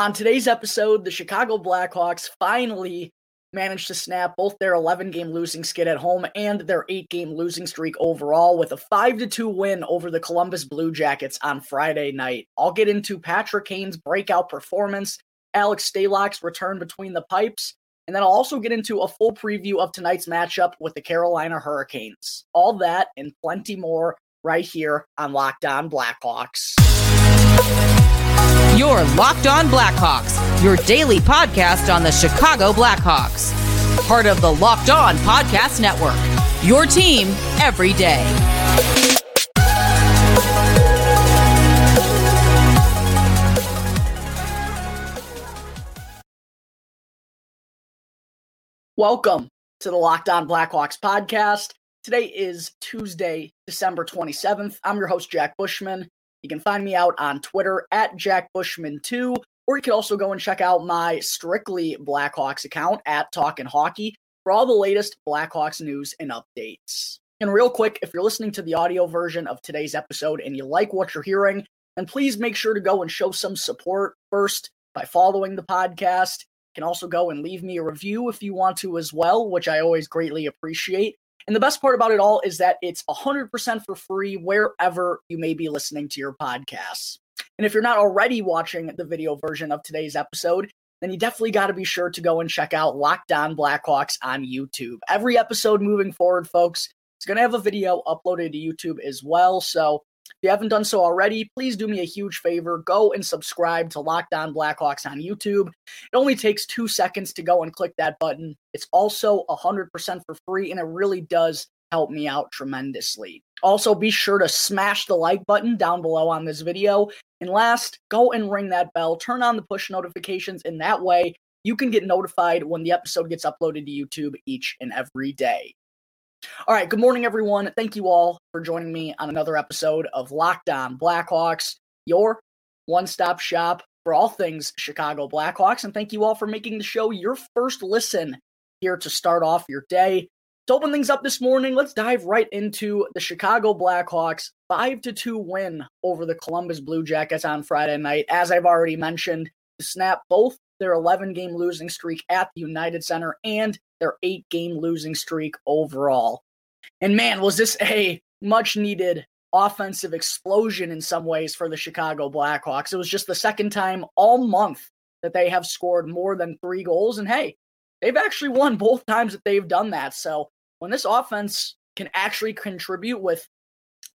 On today's episode, the Chicago Blackhawks finally managed to snap both their 11 game losing skid at home and their 8 game losing streak overall with a 5 2 win over the Columbus Blue Jackets on Friday night. I'll get into Patrick Kane's breakout performance, Alex Stalock's return between the pipes, and then I'll also get into a full preview of tonight's matchup with the Carolina Hurricanes. All that and plenty more right here on Locked On Blackhawks. Your Locked On Blackhawks, your daily podcast on the Chicago Blackhawks. Part of the Locked On Podcast Network. Your team every day. Welcome to the Locked On Blackhawks podcast. Today is Tuesday, December 27th. I'm your host, Jack Bushman. You can find me out on Twitter at Jack Bushman2, or you can also go and check out my strictly Blackhawks account at Talkin' Hockey for all the latest Blackhawks news and updates. And real quick, if you're listening to the audio version of today's episode and you like what you're hearing, then please make sure to go and show some support first by following the podcast. You can also go and leave me a review if you want to as well, which I always greatly appreciate. And the best part about it all is that it's 100% for free wherever you may be listening to your podcasts. And if you're not already watching the video version of today's episode, then you definitely got to be sure to go and check out Locked On Blackhawks on YouTube. Every episode moving forward, folks, is going to have a video uploaded to YouTube as well. So if you haven't done so already, please do me a huge favor. Go and subscribe to Locked On Blackhawks on YouTube. It only takes two seconds to go and click that button. It's also 100% for free, and it really does help me out tremendously. Also, be sure to smash the like button down below on this video. And last, go and ring that bell, turn on the push notifications, and that way you can get notified when the episode gets uploaded to YouTube each and every day. All right, good morning, everyone. Thank you all for joining me on another episode of Locked On Blackhawks, your one stop shop for all things Chicago Blackhawks. And thank you all for making the show your first listen here to start off your day. To open things up this morning, let's dive right into the Chicago Blackhawks 5 to 2 win over the Columbus Blue Jackets on Friday night. As I've already mentioned, snap both their 11 game losing streak at the United Center and their eight game losing streak overall. And man, was this a much needed offensive explosion in some ways for the Chicago Blackhawks. It was just the second time all month that they have scored more than three goals. And hey, they've actually won both times that they've done that. So when this offense can actually contribute with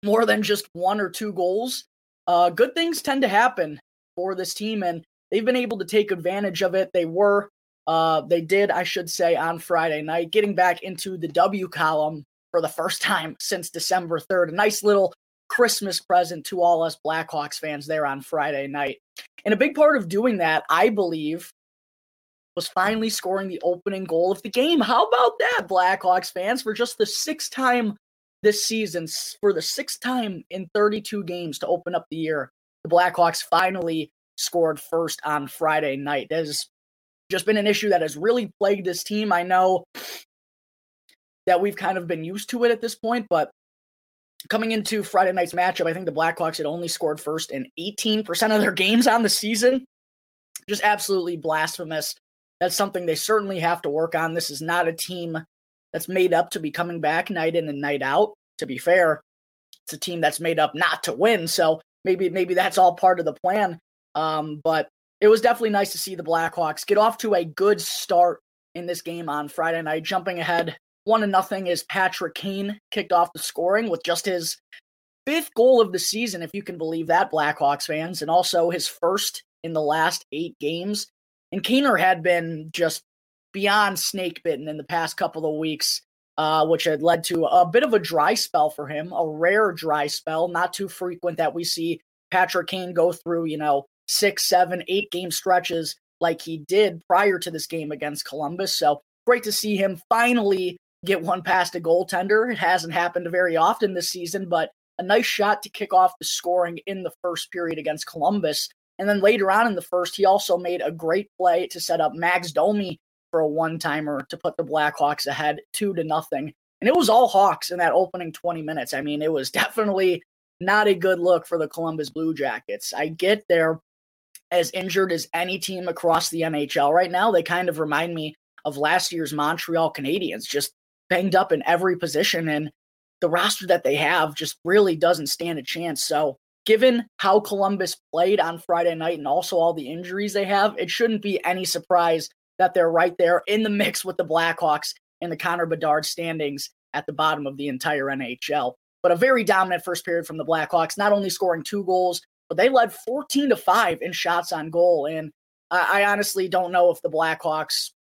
more than just one or two goals, uh, good things tend to happen for this team. And they've been able to take advantage of it. They were, uh, they did, I should say, on Friday night, getting back into the W column for the first time since December 3rd. A nice little Christmas present to all us Blackhawks fans there on Friday night. And a big part of doing that, I believe, was finally scoring the opening goal of the game. How about that, Blackhawks fans, for just the sixth time this season, for the sixth time in 32 games to open up the year, the Blackhawks finally scored first on Friday night. That has just been an issue that has really plagued this team. I know that we've kind of been used to it at this point, but coming into Friday night's matchup, I think the Blackhawks had only scored first in 18% of their games on the season. Just absolutely blasphemous. That's something they certainly have to work on. This is not a team that's made up to be coming back night in and night out. To be fair, it's a team that's made up not to win. So maybe maybe that's all part of the plan. Um, but it was definitely nice to see the Blackhawks get off to a good start in this game on Friday night, jumping ahead one to nothing is Patrick Kane kicked off the scoring with just his fifth goal of the season, if you can believe that, Blackhawks fans, and also his first in the last eight games. And Kaner had been just beyond snake bitten in the past couple of weeks, uh, which had led to a bit of a dry spell for him, a rare dry spell, not too frequent that we see Patrick Kane go through, you know, six, seven, eight game stretches like he did prior to this game against Columbus. So great to see him finally get one past a goaltender. It hasn't happened very often this season, but a nice shot to kick off the scoring in the first period against Columbus. And then later on in the first, he also made a great play to set up Max Domi for a one timer to put the Blackhawks ahead two to nothing. And it was all Hawks in that opening 20 minutes. I mean, it was definitely not a good look for the Columbus Blue Jackets. I get they're as injured as any team across the NHL right now. They kind of remind me of last year's Montreal Canadiens, just banged up in every position. And the roster that they have just really doesn't stand a chance. So, given how Columbus played on Friday night and also all the injuries they have, it shouldn't be any surprise that they're right there in the mix with the Blackhawks in the Connor Bedard standings at the bottom of the entire NHL. But a very dominant first period from the Blackhawks, not only scoring two goals, but they led 14 to 5 in shots on goal. And I, I honestly don't know if the Blackhawks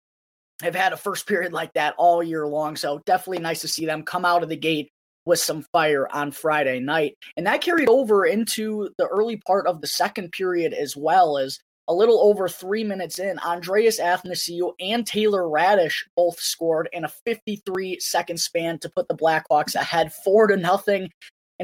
have had a first period like that all year long. So definitely nice to see them come out of the gate with some fire on Friday night. And that carried over into the early part of the second period as well as a little over three minutes in, Andreas Athanasiou and Taylor Raddysh both scored in a 53 second span to put the Blackhawks ahead four to nothing.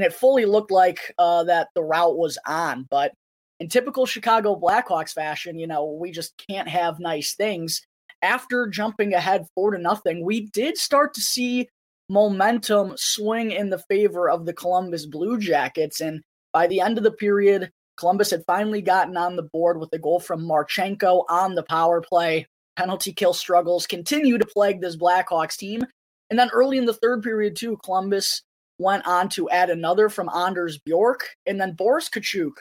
And it fully looked like uh, that the route was on. But in typical Chicago Blackhawks fashion, you know, we just can't have nice things. After jumping ahead four to nothing, we did start to see momentum swing in the favor of the Columbus Blue Jackets. And by the end of the period, Columbus had finally gotten on the board with a goal from Marchenko on the power play. Penalty kill struggles continue to plague this Blackhawks team. And then early in the third period, too, Columbus went on to add another from Anders Bjork. And then Boris Katchouk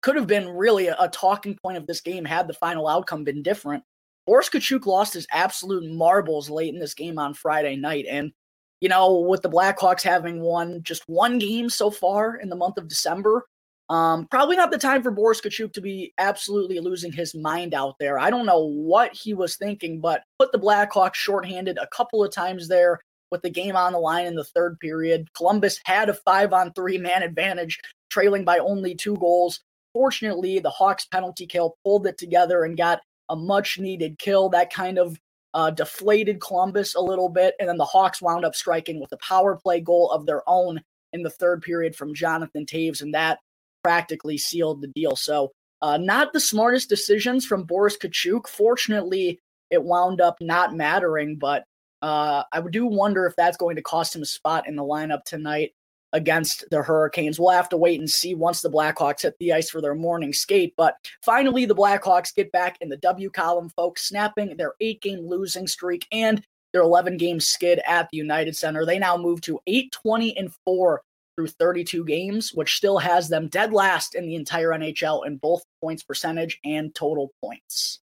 could have been really a, a talking point of this game had the final outcome been different. Boris Katchouk lost his absolute marbles late in this game on Friday night. And, you know, with the Blackhawks having won just one game so far in the month of December, um, probably not the time for Boris Katchouk to be absolutely losing his mind out there. I don't know what he was thinking, but put the Blackhawks shorthanded a couple of times there with the game on the line in the third period. Columbus had a five on three man advantage, trailing by only two goals. Fortunately, the Hawks penalty kill pulled it together and got a much needed kill that kind of uh, deflated Columbus a little bit. And then the Hawks wound up striking with a power play goal of their own in the third period from Jonathan Toews, And that practically sealed the deal. So, uh, not the smartest decisions from Boris Katchouk. Fortunately, it wound up not mattering, but uh, I do wonder if that's going to cost him a spot in the lineup tonight against the Hurricanes. We'll have to wait and see once the Blackhawks hit the ice for their morning skate. But finally, the Blackhawks get back in the W column, folks, snapping their eight game losing streak and their 11 game skid at the United Center. They now move to 8 20 and 4 through 32 games, which still has them dead last in the entire NHL in both points percentage and total points.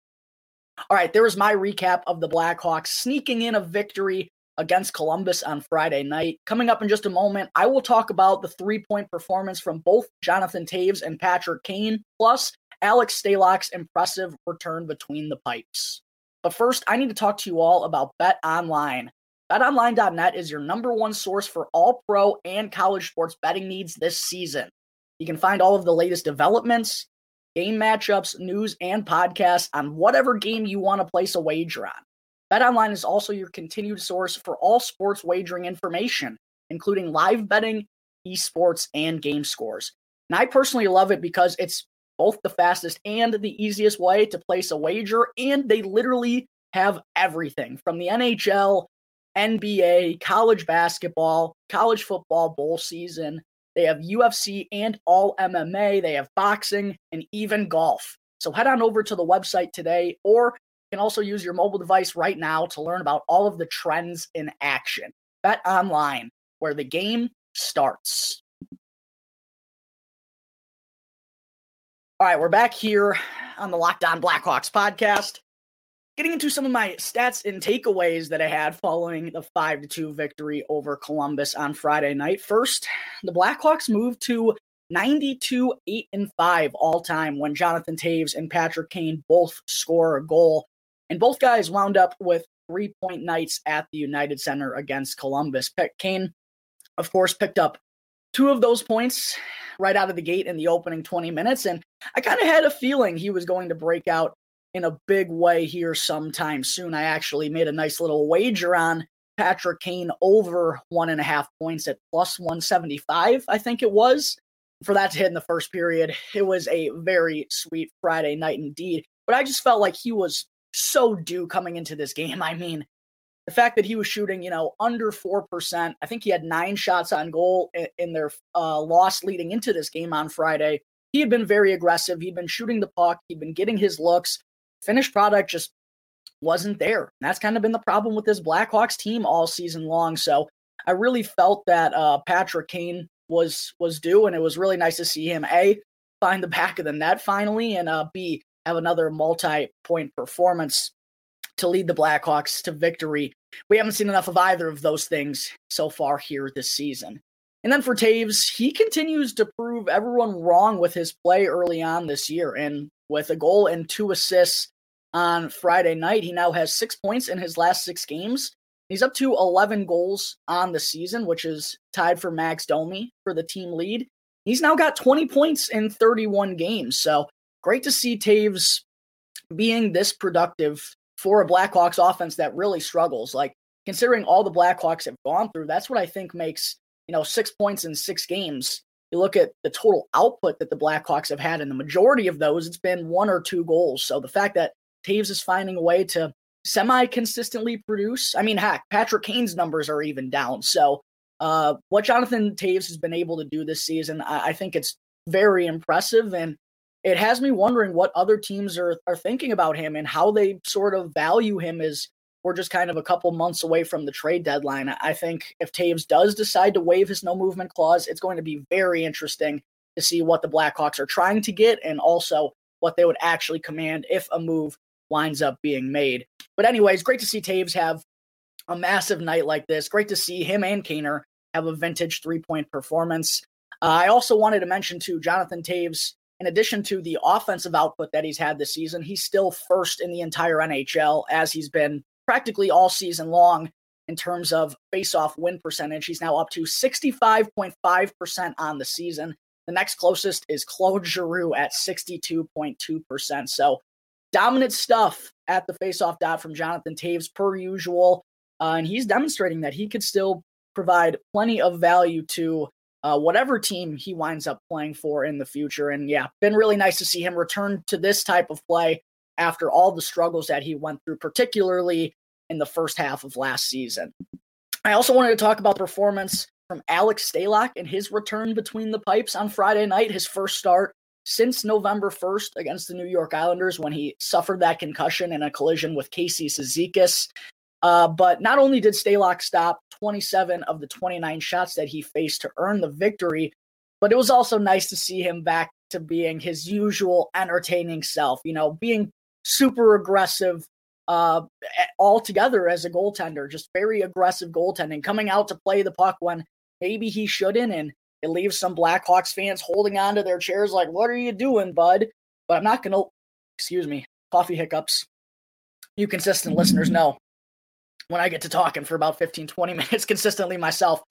All right, there was my recap of the Blackhawks sneaking in a victory against Columbus on Friday night. Coming up in just a moment, I will talk about the three point performance from both Jonathan Toews and Patrick Kane, plus Alex Stalock's impressive return between the pipes. But first, I need to talk to you all about Bet Online. BetOnline.net is your number one source for all pro and college sports betting needs this season. You can find all of the latest developments, game matchups, news, and podcasts on whatever game you want to place a wager on. BetOnline is also your continued source for all sports wagering information, including live betting, esports, and game scores. And I personally love it because it's both the fastest and the easiest way to place a wager, and they literally have everything from the NHL NBA, college basketball, college football bowl season. They have UFC and all MMA. They have boxing and even golf. So head on over to the website today, or you can also use your mobile device right now to learn about all of the trends in action. Bet online, where the game starts. All right, we're back here on the Locked On Blackhawks podcast getting into some of my stats and takeaways that I had following the 5 to 2 victory over Columbus on Friday night. First, the Blackhawks moved to 92 8 and 5 all time when Jonathan Toews and Patrick Kane both score a goal. And both guys wound up with three point nights at the United Center against Columbus. Kane, of course, picked up two of those points right out of the gate in the opening 20 minutes. And I kind of had a feeling he was going to break out in a big way here sometime soon. I actually made a nice little wager on Patrick Kane over one and a half points at plus 175, I think it was. For that to hit in the first period, it was a very sweet Friday night indeed. But I just felt like he was so due coming into this game. I mean, the fact that he was shooting, you know, under 4%, I think he had nine shots on goal in, their uh, loss leading into this game on Friday he had been very aggressive. He'd been shooting the puck, he'd been getting his looks. Finished product just wasn't there. That's kind of been the problem with this Blackhawks team all season long. So I really felt that uh, Patrick Kane was was due, and it was really nice to see him a find the back of the net finally, and uh, b have another multi-point performance to lead the Blackhawks to victory. We haven't seen enough of either of those things so far here this season. And then for Toews, he continues to prove everyone wrong with his play early on this year. And with a goal and two assists on Friday night, he now has six points in his last six games. He's up to 11 goals on the season, which is tied for Max Domi for the team lead. He's now got 20 points in 31 games. So great to see Toews being this productive for a Blackhawks offense that really struggles. Like considering all the Blackhawks have gone through, that's what I think makes, you know, six points in six games. You look at the total output that the Blackhawks have had, and the majority of those, it's been one or two goals. So the fact that Toews is finding a way to semi consistently produce. I mean, heck, Patrick Kane's numbers are even down. So, uh, what Jonathan Toews has been able to do this season, I, I, think it's very impressive. And it has me wondering what other teams are, are thinking about him and how they sort of value him as we're just kind of a couple months away from the trade deadline. I think if Toews does decide to waive his no movement clause, it's going to be very interesting to see what the Blackhawks are trying to get and also what they would actually command if a move winds up being made. But anyways, great to see Toews have a massive night like this. Great to see him and Kaner have a vintage three point performance. Uh, I also wanted to mention too, Jonathan Toews, In addition to the offensive output that he's had this season, he's still first in the entire NHL as he's been practically all season long in terms of face-off win percentage. He's now up to 65.5% on the season. The next closest is Claude Giroux at 62.2%. So dominant stuff at the faceoff dot from Jonathan Toews per usual. Uh, and he's demonstrating that he could still provide plenty of value to uh, whatever team he winds up playing for in the future. And yeah, been really nice to see him return to this type of play after all the struggles that he went through, particularly in the first half of last season. I also wanted to talk about performance from Alex Stalock and his return between the pipes on Friday night, his first start since November 1st against the New York Islanders when he suffered that concussion in a collision with Casey Cizikas. Uh, but not only did Stalock stop 27 of the 29 shots that he faced to earn the victory, but it was also nice to see him back to being his usual entertaining self, you know, being super aggressive uh, altogether as a goaltender, just very aggressive goaltending, coming out to play the puck when maybe he shouldn't, and it leaves some Blackhawks fans holding on to their chairs like, what are you doing, bud? But I'm not going to, excuse me, coffee hiccups. You consistent listeners know when I get to talking for about 15, 20 minutes consistently myself,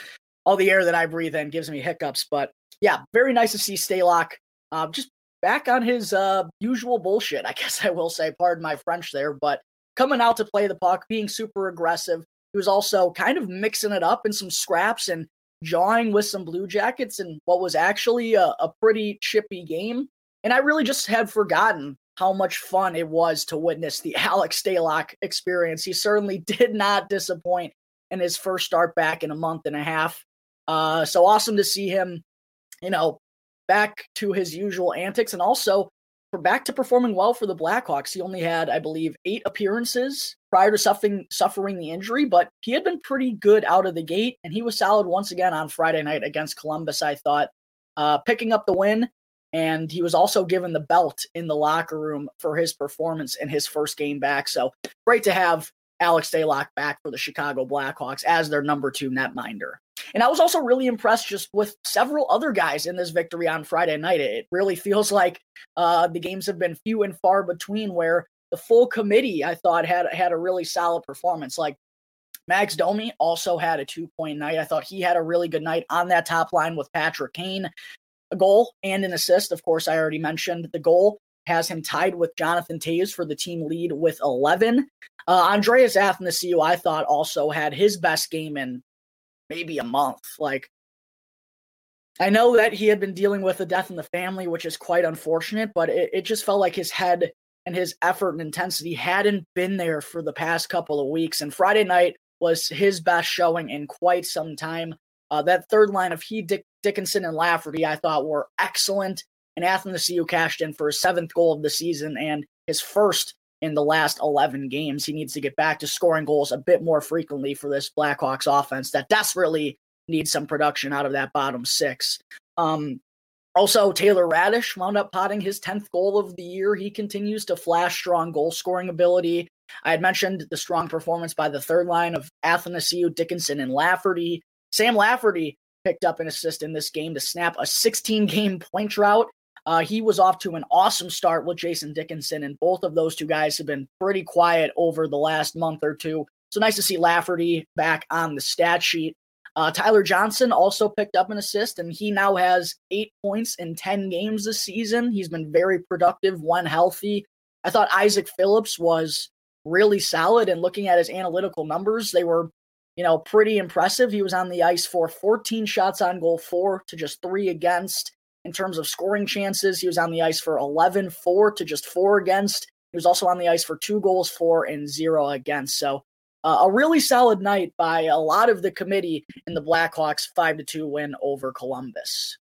all the air that I breathe in gives me hiccups. But yeah, very nice to see Stalock uh, just back on his uh, usual bullshit, I guess I will say. Pardon my French there, but coming out to play the puck, being super aggressive. He was also kind of mixing it up in some scraps and jawing with some Blue Jackets in what was actually a, a pretty chippy game. And I really just had forgotten how much fun it was to witness the Alex Stalock experience. He certainly did not disappoint in his first start back in a month and a half. Uh, so awesome to see him, you know, back to his usual antics and also back to performing well for the Blackhawks. He only had, I believe, eight appearances prior to suffering suffering the injury, but he had been pretty good out of the gate, and he was solid once again on Friday night against Columbus. I thought, uh, picking up the win, and he was also given the belt in the locker room for his performance in his first game back. So great to have Alex Stalock back for the Chicago Blackhawks as their number two netminder. And I was also really impressed just with several other guys in this victory on Friday night. It really feels like uh, the games have been few and far between where the full committee I thought had had a really solid performance. Like Max Domi also had a two point night. I thought he had a really good night on that top line with Patrick Kane, a goal and an assist. Of course, I already mentioned the goal has him tied with Jonathan Toews for the team lead with 11. Uh, Andreas Athanasiou, I thought, also had his best game in maybe a month. Like, I know that he had been dealing with a death in the family, which is quite unfortunate, but it, it just felt like his head and his effort and intensity hadn't been there for the past couple of weeks. And Friday night was his best showing in quite some time. Uh, that third line of he, Dick, Dickinson, and Lafferty, I thought were excellent. and Athanasiou cashed in for his seventh goal of the season and his first in the last 11 games. He needs to get back to scoring goals a bit more frequently for this Blackhawks offense that desperately needs some production out of that bottom six. Um, also, Taylor Raddysh wound up potting his 10th goal of the year. He continues to flash strong goal scoring ability. I had mentioned the strong performance by the third line of Athanasiou, Dickinson, and Lafferty. Sam Lafferty picked up an assist in this game to snap a 16 game point drought. Uh, he was off to an awesome start with Jason Dickinson, and both of those two guys have been pretty quiet over the last month or two. So nice to see Lafferty back on the stat sheet. Uh, Tyler Johnson also picked up an assist, and he now has eight points in 10 games this season. He's been very productive when healthy. I thought Isaac Phillips was really solid, and looking at his analytical numbers, they were, you know, pretty impressive. He was on the ice for 14 shots on goal, four to just three against. In terms of scoring chances, he was on the ice for 11, four to just four against. He was also on the ice for two goals, four and zero against. So uh, a really solid night by a lot of the committee in the Blackhawks 5 to 2 win over Columbus.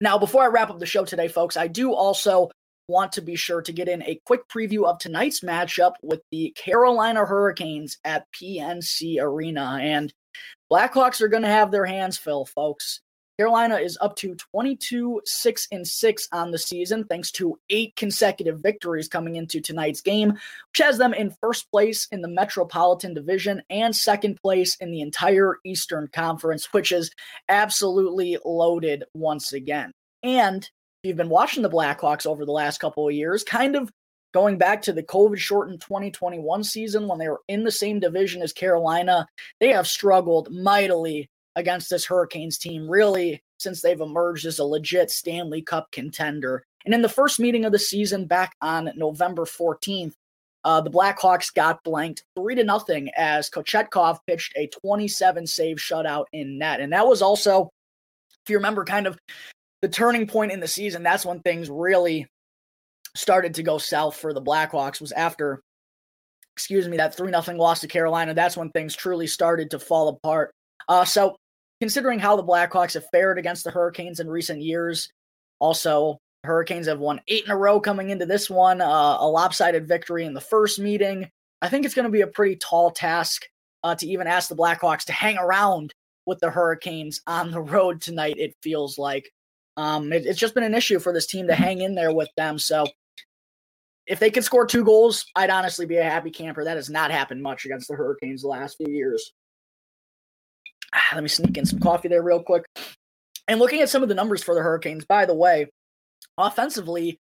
Now, before I wrap up the show today, folks, I do also want to be sure to get in a quick preview of tonight's matchup with the Carolina Hurricanes at PNC Arena. And Blackhawks are going to have their hands full, folks. Carolina is up to 22 6 and 6 on the season thanks to eight consecutive victories coming into tonight's game, which has them in first place in the Metropolitan Division and second place in the entire Eastern Conference, which is absolutely loaded once again. And if you've been watching the Blackhawks over the last couple of years, kind of going back to the COVID shortened 2021 season when they were in the same division as Carolina, they have struggled mightily against this Hurricanes team, really, since they've emerged as a legit Stanley Cup contender. And in the first meeting of the season back on November 14th, uh, the Blackhawks got blanked three to nothing as Kochetkov pitched a 27 save shutout in net. And that was also, if you remember, kind of the turning point in the season. That's when things really started to go south for the Blackhawks was after, excuse me, that 3 nothing loss to Carolina. That's when things truly started to fall apart. Uh, so considering how the Blackhawks have fared against the Hurricanes in recent years. Also, Hurricanes have won eight in a row coming into this one, uh, a lopsided victory in the first meeting. I think it's going to be a pretty tall task uh, to even ask the Blackhawks to hang around with the Hurricanes on the road tonight, it feels like. Um, it, it's just been an issue for this team to hang in there with them. So if they could score two goals, I'd honestly be a happy camper. That has not happened much against the Hurricanes the last few years. let me sneak in some coffee there real quick. And looking at some of the numbers for the Hurricanes, by the way, offensively,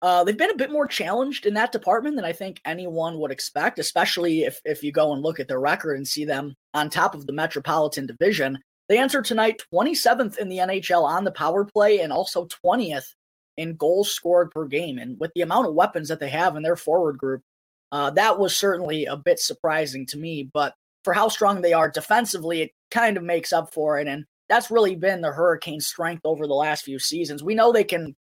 uh, they've been a bit more challenged in that department than I think anyone would expect, especially if, if you go and look at their record and see them on top of the Metropolitan Division. They entered tonight 27th in the NHL on the power play and also 20th in goals scored per game. And with the amount of weapons that they have in their forward group, uh, that was certainly a bit surprising to me. But for how strong they are defensively, it kind of makes up for it. And that's really been the Hurricanes' strength over the last few seasons. We know they can,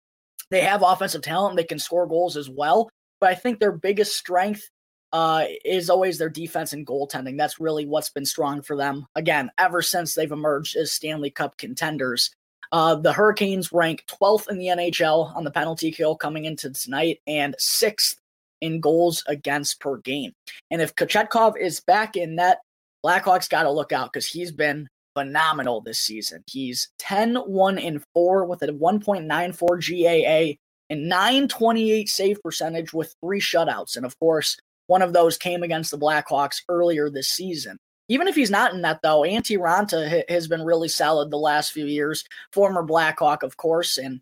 they have offensive talent, they can score goals as well. But I think their biggest strength uh, is always their defense and goaltending. That's really what's been strong for them. Again, ever since they've emerged as Stanley Cup contenders. Uh, the Hurricanes rank 12th in the NHL on the penalty kill coming into tonight and sixth in goals against per game. And if Kochetkov is back in net, Blackhawks got to look out because he's been phenomenal this season. He's 10 1 and 4 with a 1.94 GAA and 928 save percentage with three shutouts. And of course, one of those came against the Blackhawks earlier this season. Even if he's not in that, though, Antti Raanta has been really solid the last few years. Former Blackhawk, of course, and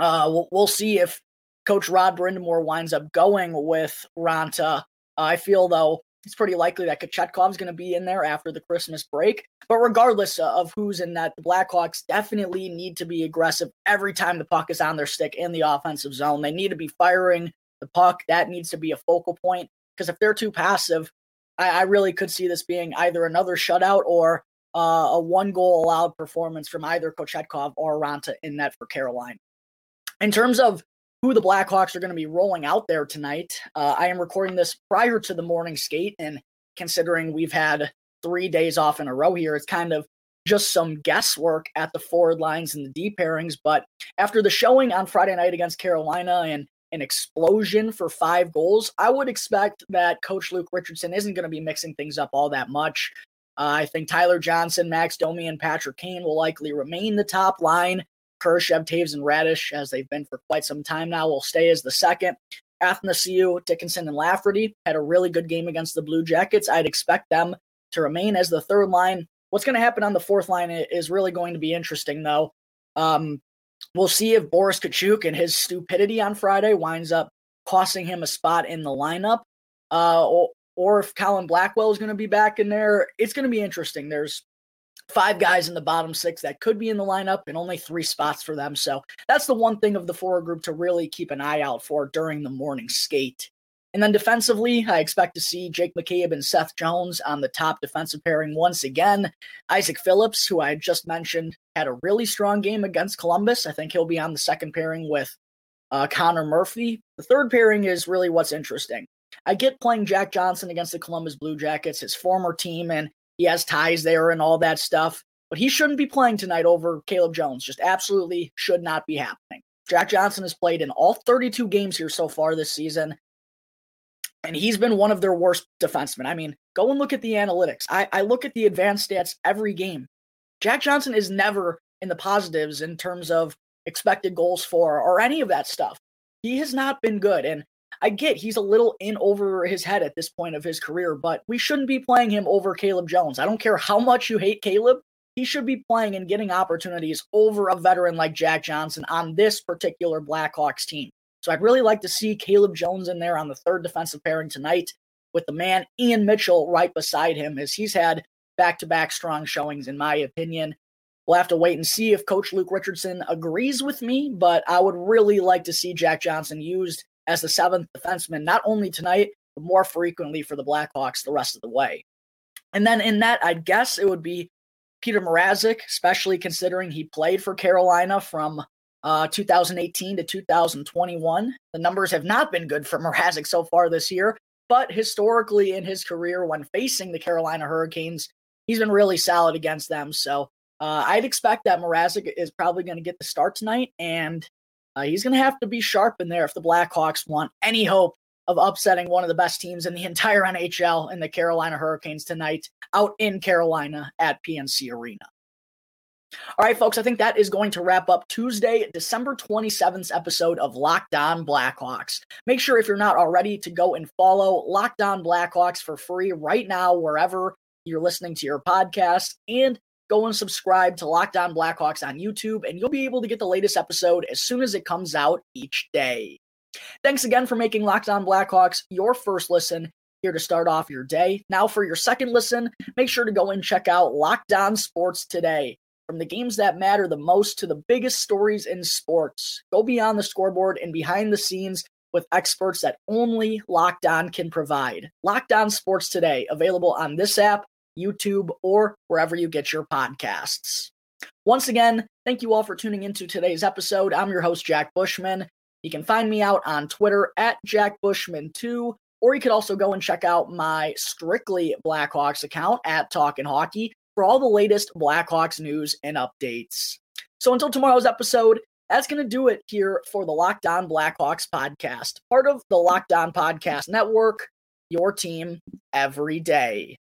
uh, we'll, we'll, see if Coach Rod Brind'Amour winds up going with Raanta. Uh, I feel though it's pretty likely that Kochetkov's going to be in there after the Christmas break. But regardless of who's in that, the Blackhawks definitely need to be aggressive every time the puck is on their stick in the offensive zone. They need to be firing the puck. That needs to be a focal point because if they're too passive, I, I, really could see this being either another shutout or uh, a one goal allowed performance from either Kochetkov or Raanta in net for Carolina. In terms of who the Blackhawks are going to be rolling out there tonight. Uh, I am recording this prior to the morning skate, and considering we've had three days off in a row here, it's kind of just some guesswork at the forward lines and the deep pairings. But after the showing on Friday night against Carolina and an explosion for five goals, I would expect that Coach Luke Richardson isn't going to be mixing things up all that much. Uh, I think Tyler Johnson, Max Domi, and Patrick Kane will likely remain the top line. Kurashev, Toews, and Raddysh, as they've been for quite some time now, will stay as the second. Athanasiou, Dickinson, and Lafferty had a really good game against the Blue Jackets. I'd expect them to remain as the third line. What's going to happen on the fourth line is really going to be interesting, though. Um, we'll see if Boris Katchouk and his stupidity on Friday winds up costing him a spot in the lineup, uh, or, or if Colin Blackwell is going to be back in there. It's going to be interesting. There's five guys in the bottom six that could be in the lineup and only three spots for them. So that's the one thing of the forward group to really keep an eye out for during the morning skate. And then defensively, I expect to see Jake McCabe and Seth Jones on the top defensive pairing once again. Isaac Phillips, who I just mentioned, had a really strong game against Columbus. I think he'll be on the second pairing with uh, Connor Murphy. The third pairing is really what's interesting. I get playing Jack Johnson against the Columbus Blue Jackets, his former team, and he has ties there and all that stuff. But he shouldn't be playing tonight over Caleb Jones. Just absolutely should not be happening. Jack Johnson has played in all 32 games here so far this season, and he's been one of their worst defensemen. I mean, go and look at the analytics. I, I look at the advanced stats every game. Jack Johnson is never in the positives in terms of expected goals for or any of that stuff. He has not been good. And I get he's a little in over his head at this point of his career, but we shouldn't be playing him over Caleb Jones. I don't care how much you hate Caleb. He should be playing and getting opportunities over a veteran like Jack Johnson on this particular Blackhawks team. So I'd really like to see Caleb Jones in there on the third defensive pairing tonight with the man Ian Mitchell right beside him, as he's had back to back strong showings, in my opinion. We'll have to wait and see if Coach Luke Richardson agrees with me, but I would really like to see Jack Johnson used as the seventh defenseman, not only tonight, but more frequently for the Blackhawks the rest of the way. And then in that, I'd guess it would be Peter Mrazek, especially considering he played for Carolina from uh, 2018 to 2021. The numbers have not been good for Mrazek so far this year, but historically in his career, when facing the Carolina Hurricanes, he's been really solid against them. So uh, I'd expect that Mrazek is probably going to get the start tonight, and uh, he's going to have to be sharp in there if the Blackhawks want any hope of upsetting one of the best teams in the entire NHL in the Carolina Hurricanes tonight out in Carolina at PNC Arena. All right, folks, I think that is going to wrap up Tuesday, December 27th episode of Locked On Blackhawks. Make sure, if you're not already, to go and follow Locked On Blackhawks for free right now, wherever you're listening to your podcast. And go and subscribe to Locked On Blackhawks on YouTube, and you'll be able to get the latest episode as soon as it comes out each day. Thanks again for making Locked On Blackhawks your first listen here to start off your day. Now, for your second listen, make sure to go and check out Locked On Sports today. From the games that matter the most to the biggest stories in sports, go beyond the scoreboard and behind the scenes with experts that only Locked On can provide. Locked On Sports Today, available on this app YouTube, or wherever you get your podcasts. Once again, thank you all for tuning into today's episode. I'm your host, Jack Bushman. You can find me out on Twitter at Jack Bushman2, or you could also go and check out my strictly Blackhawks account at Talkin' Hockey for all the latest Blackhawks news and updates. So until tomorrow's episode, that's going to do it here for the Locked On Blackhawks podcast, part of the Locked On Podcast Network, your team every day.